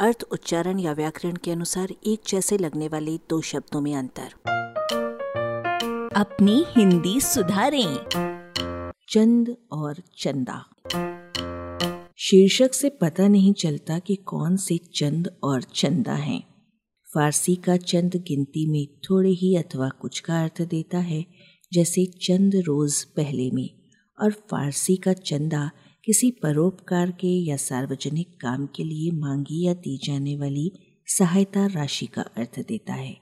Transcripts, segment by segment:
अर्थ उच्चारण या व्याकरण के अनुसार एक जैसे लगने वाले दो शब्दों में अंतर। अपनी हिंदी सुधारें। चंद और चंदा। शीर्षक से पता नहीं चलता कि कौन से चंद और चंदा हैं। फारसी का चंद गिनती में थोड़े ही अथवा कुछ का अर्थ देता है जैसे चंद रोज पहले में और फारसी का चंदा किसी परोपकार के या सार्वजनिक काम के लिए मांगी या दी जाने वाली सहायता राशि का अर्थ देता है।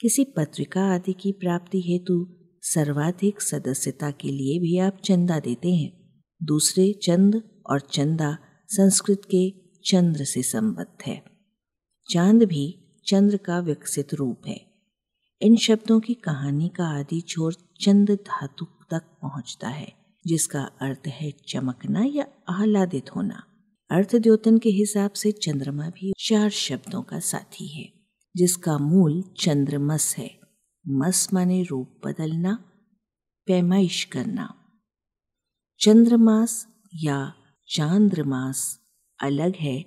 किसी पत्रिका आदि की प्राप्ति हेतु सर्वाधिक सदस्यता के लिए भी आप चंदा देते हैं। दूसरे, चंद और चंदा संस्कृत के चंद्र से संबद्ध है। चाँद भी चंद्र का विकसित रूप है। इन शब्दों की कहानी का आदि छोर चंद धातु तक पहुँचता है। जिसका अर्थ है चमकना या आह्लादित होना। अर्थ द्योतन के हिसाब से चंद्रमा भी चार शब्दों का साथी है, जिसका मूल चंद्रमस है। मस माने रूप बदलना, पैमाइश करना। चंद्रमास या चांद्रमास अलग है,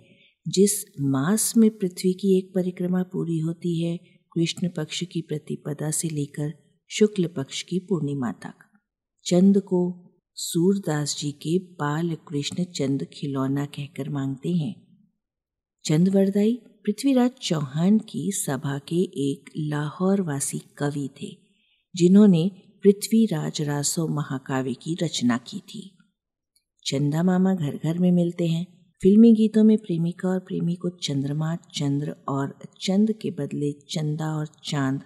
जिस मास में पृथ्वी की एक परिक्रमा पूरी होती है, कृष्ण पक्ष की प्रतिपदा से लेकर शुक्ल पक्ष की पूर्णिमा तक। चंद को सूरदास जी के बाल कृष्ण चंद खिलौना कहकर मांगते हैं। चंदवरदाई पृथ्वीराज चौहान की सभा के एक लाहौर वासी कवि थे, जिन्होंने पृथ्वीराज रासो महाकाव्य की रचना की थी। चंदा मामा घर घर में मिलते हैं। फिल्मी गीतों में प्रेमिका और प्रेमी को चंद्रमा, चंद्र और चंद के बदले चंदा और चाँद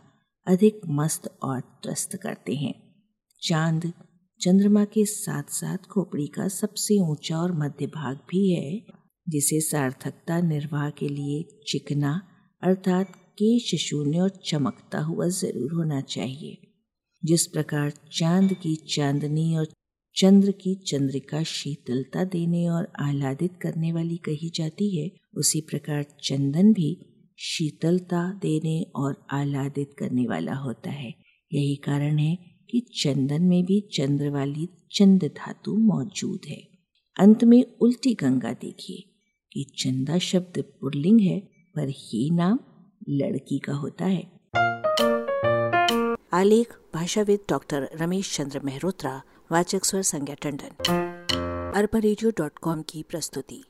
अधिक मस्त और त्रस्त करते हैं। चाँद चंद्रमा के साथ साथ खोपड़ी का सबसे ऊँचा और मध्य भाग भी है, जिसे सार्थकता निर्वाह के लिए चिकना अर्थात केश शून्य और चमकता हुआ ज़रूर होना चाहिए। जिस प्रकार चाँद की चांदनी और चंद्र की चंद्रिका शीतलता देने और आह्लादित करने वाली कही जाती है, उसी प्रकार चंदन भी शीतलता देने और आह्लादित करने वाला होता है। यही कारण है कि चंदन में भी चंद्र वाली चंद धातु मौजूद है। अंत में उल्टी गंगा देखिए कि चंदा शब्द पुरलिंग है, पर ये नाम लड़की का होता है। आलेख, भाषाविद डॉक्टर रमेश चंद्र मेहरोत्रा, वाचक स्वर संज्ञा टंडन। अरबा की प्रस्तुति।